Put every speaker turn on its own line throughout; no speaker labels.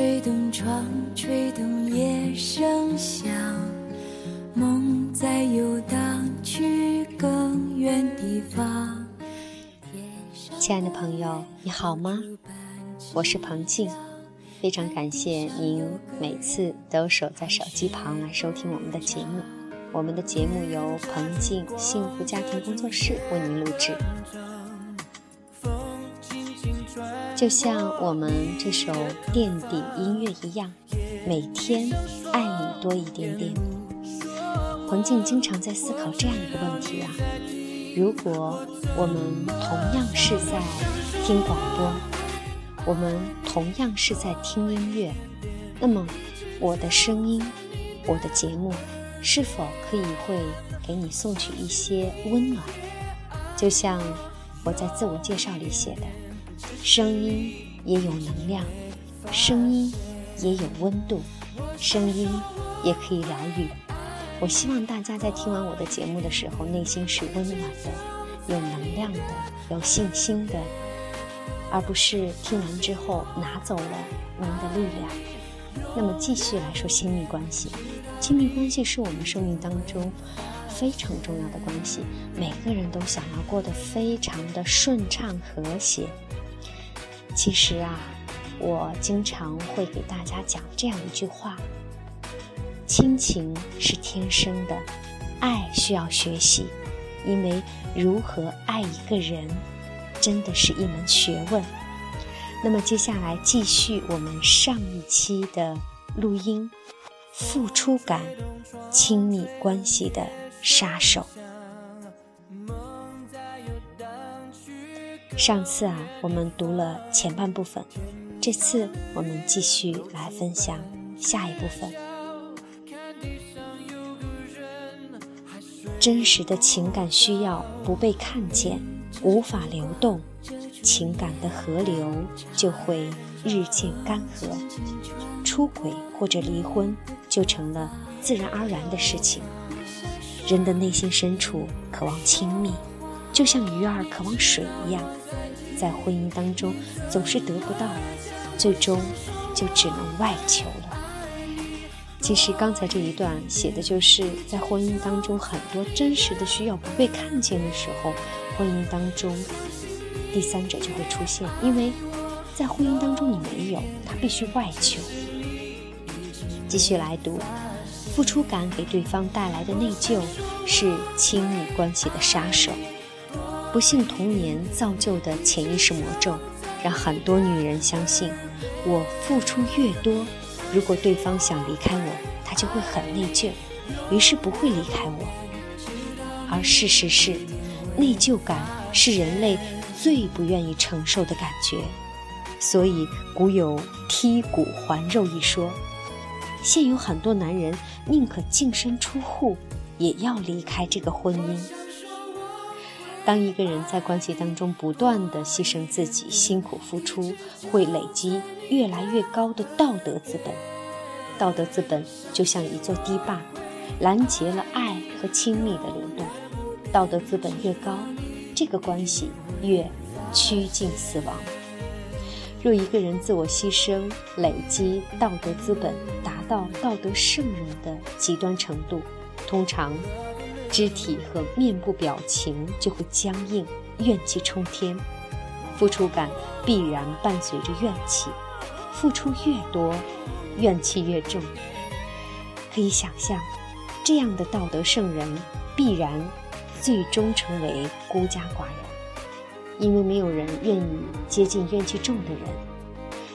吹动窗，吹动夜声响，梦在游荡去更远地方。
亲爱的朋友，你好吗？我是彭静，非常感谢您每次都守在手机旁来收听我们的节目。我们的节目由彭静幸福家庭工作室为您录制。就像我们这首垫底音乐一样，每天爱你多一点点。彭静经常在思考这样一个问题啊：如果我们同样是在听广播，我们同样是在听音乐，那么我的声音，我的节目。是否可以会给你送去一些温暖？就像我在自我介绍里写的，声音也有能量，声音也有温度，声音也可以疗愈。我希望大家在听完我的节目的时候，内心是温暖的，有能量的，有信心的，而不是听完之后拿走了您的力量。那么继续来说亲密关系。亲密关系是我们生命当中非常重要的关系，每个人都想要过得非常的顺畅和谐。其实啊，我经常会给大家讲这样一句话：亲情是天生的，爱需要学习，因为如何爱一个人，真的是一门学问。那么接下来继续我们上一期的录音。付出感，亲密关系的杀手。上次啊，我们读了前半部分，这次我们继续来分享下一部分。真实的情感需要不被看见，无法流动，情感的河流就会日渐干涸。出轨或者离婚。就成了自然而然的事情。人的内心深处渴望亲密，就像鱼儿渴望水一样，在婚姻当中总是得不到，最终就只能外求了。其实刚才这一段写的就是在婚姻当中很多真实的需要不被看见的时候，婚姻当中第三者就会出现，因为在婚姻当中你没有，他必须外求。继续来读，付出感给对方带来的内疚是亲密关系的杀手。不幸童年造就的潜意识魔咒，让很多女人相信，我付出越多，如果对方想离开我，他就会很内疚，于是不会离开我。而事实是，内疚感是人类最不愿意承受的感觉，所以古有剔骨还肉一说。现有很多男人宁可净身出户，也要离开这个婚姻。当一个人在关系当中不断的牺牲自己、辛苦付出，会累积越来越高的道德资本。道德资本就像一座堤坝，拦截了爱和亲密的流动。道德资本越高，这个关系越趋近死亡。若一个人自我牺牲，累积道德资本，达到道德圣人的极端程度，通常肢体和面部表情就会僵硬，怨气冲天，付出感必然伴随着怨气，付出越多，怨气越重。可以想象，这样的道德圣人必然最终成为孤家寡人。因为没有人愿意接近怨气重的人。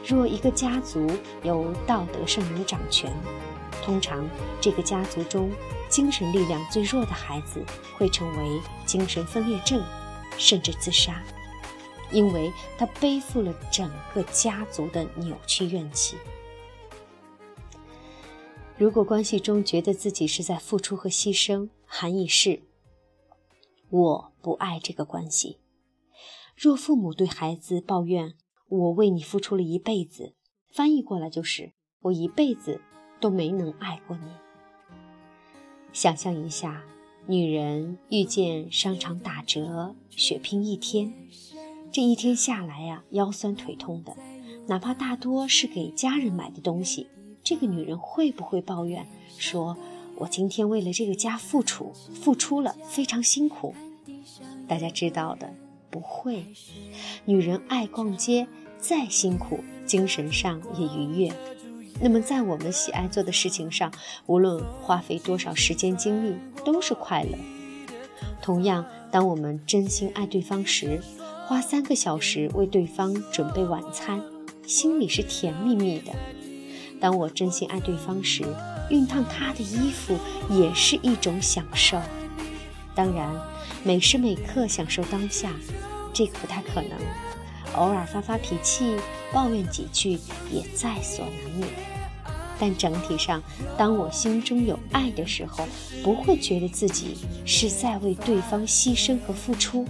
若一个家族由道德圣人掌权，通常这个家族中精神力量最弱的孩子会成为精神分裂症，甚至自杀，因为他背负了整个家族的扭曲怨气。如果关系中觉得自己是在付出和牺牲，含义是我不爱这个关系。若父母对孩子抱怨“我为你付出了一辈子”，翻译过来就是“我一辈子都没能爱过你”。想象一下，女人遇见商场打折，血拼一天，这一天下来呀，腰酸腿痛的，哪怕大多是给家人买的东西，这个女人会不会抱怨说：“我今天为了这个家付出，付出了，非常辛苦？”大家知道的，不会。女人爱逛街，再辛苦，精神上也愉悦。那么，在我们喜爱做的事情上，无论花费多少时间精力，都是快乐。同样，当我们真心爱对方时，花三个小时为对方准备晚餐，心里是甜蜜蜜的；当我真心爱对方时，熨烫他的衣服也是一种享受。当然，每时每刻享受当下，这个不太可能。偶尔发发脾气，抱怨几句也在所难免。但整体上，当我心中有爱的时候，不会觉得自己是在为对方牺牲和付出，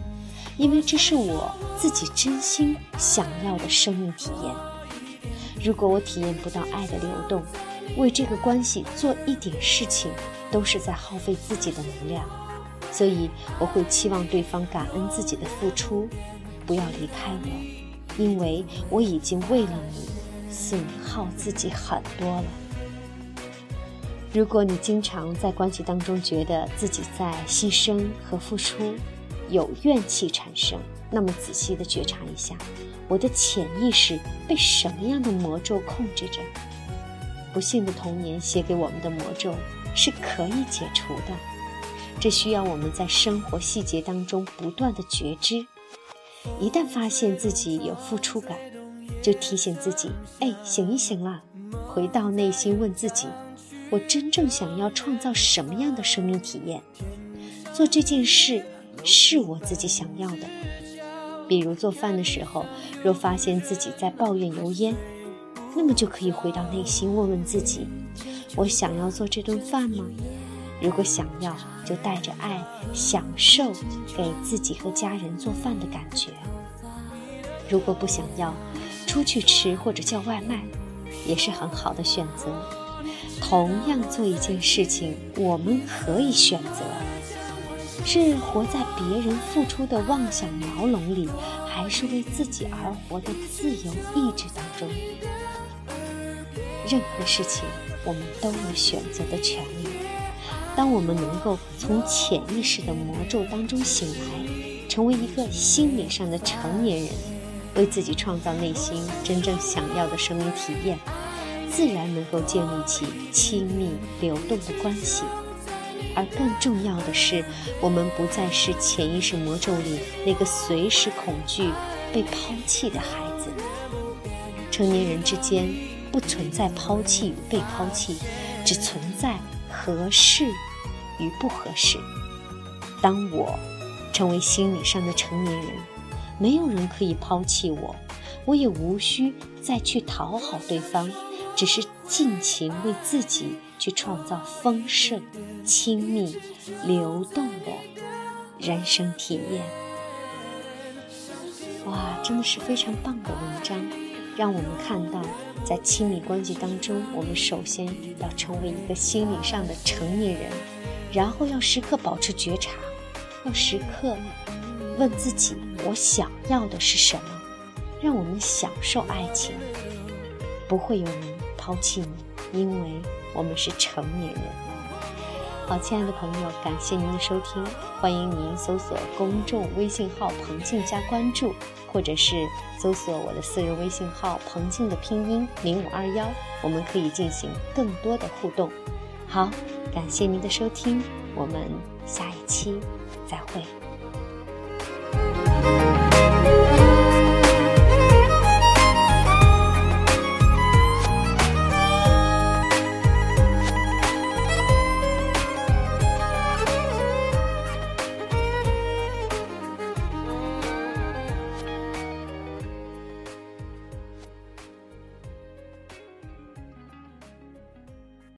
因为这是我自己真心想要的生命体验。如果我体验不到爱的流动，为这个关系做一点事情，都是在耗费自己的能量。所以，我会期望对方感恩自己的付出。不要离开我，因为我已经为了你损耗自己很多了。如果你经常在关系当中觉得自己在牺牲和付出，有怨气产生，那么仔细的觉察一下，我的潜意识被什么样的魔咒控制着？不幸的童年写给我们的魔咒是可以解除的，这需要我们在生活细节当中不断的觉知。一旦发现自己有付出感，就提醒自己：“哎，醒一醒啦！”回到内心问自己：“我真正想要创造什么样的生命体验？做这件事是我自己想要的。”比如做饭的时候，若发现自己在抱怨油烟，那么就可以回到内心问问自己：“我想要做这顿饭吗？”如果想要，就带着爱，享受给自己和家人做饭的感觉；如果不想要，出去吃或者叫外卖，也是很好的选择。同样做一件事情，我们可以选择：是活在别人付出的妄想牢笼里，还是为自己而活的自由意志当中？任何事情，我们都有选择的权利。当我们能够从潜意识的魔咒当中醒来，成为一个心理上的成年人，为自己创造内心真正想要的生命体验，自然能够建立起亲密流动的关系。而更重要的是，我们不再是潜意识魔咒里那个随时恐惧被抛弃的孩子。成年人之间不存在抛弃与被抛弃，只存在。合适与不合适。当我成为心理上的成年人，没有人可以抛弃我，我也无需再去讨好对方，只是尽情为自己去创造丰盛、亲密、流动的人生体验。哇，真的是非常棒的文章。让我们看到，在亲密关系当中，我们首先要成为一个心理上的成年人，然后要时刻保持觉察，要时刻问自己：我想要的是什么？让我们享受爱情，不会有人抛弃你，因为我们是成年人。好，亲爱的朋友，感谢您的收听，欢迎您搜索公众微信号“彭静”加关注。或者是搜索我的私人微信号“彭静”的拼音零五二幺，我们可以进行更多的互动。好，感谢您的收听，我们下一期再会。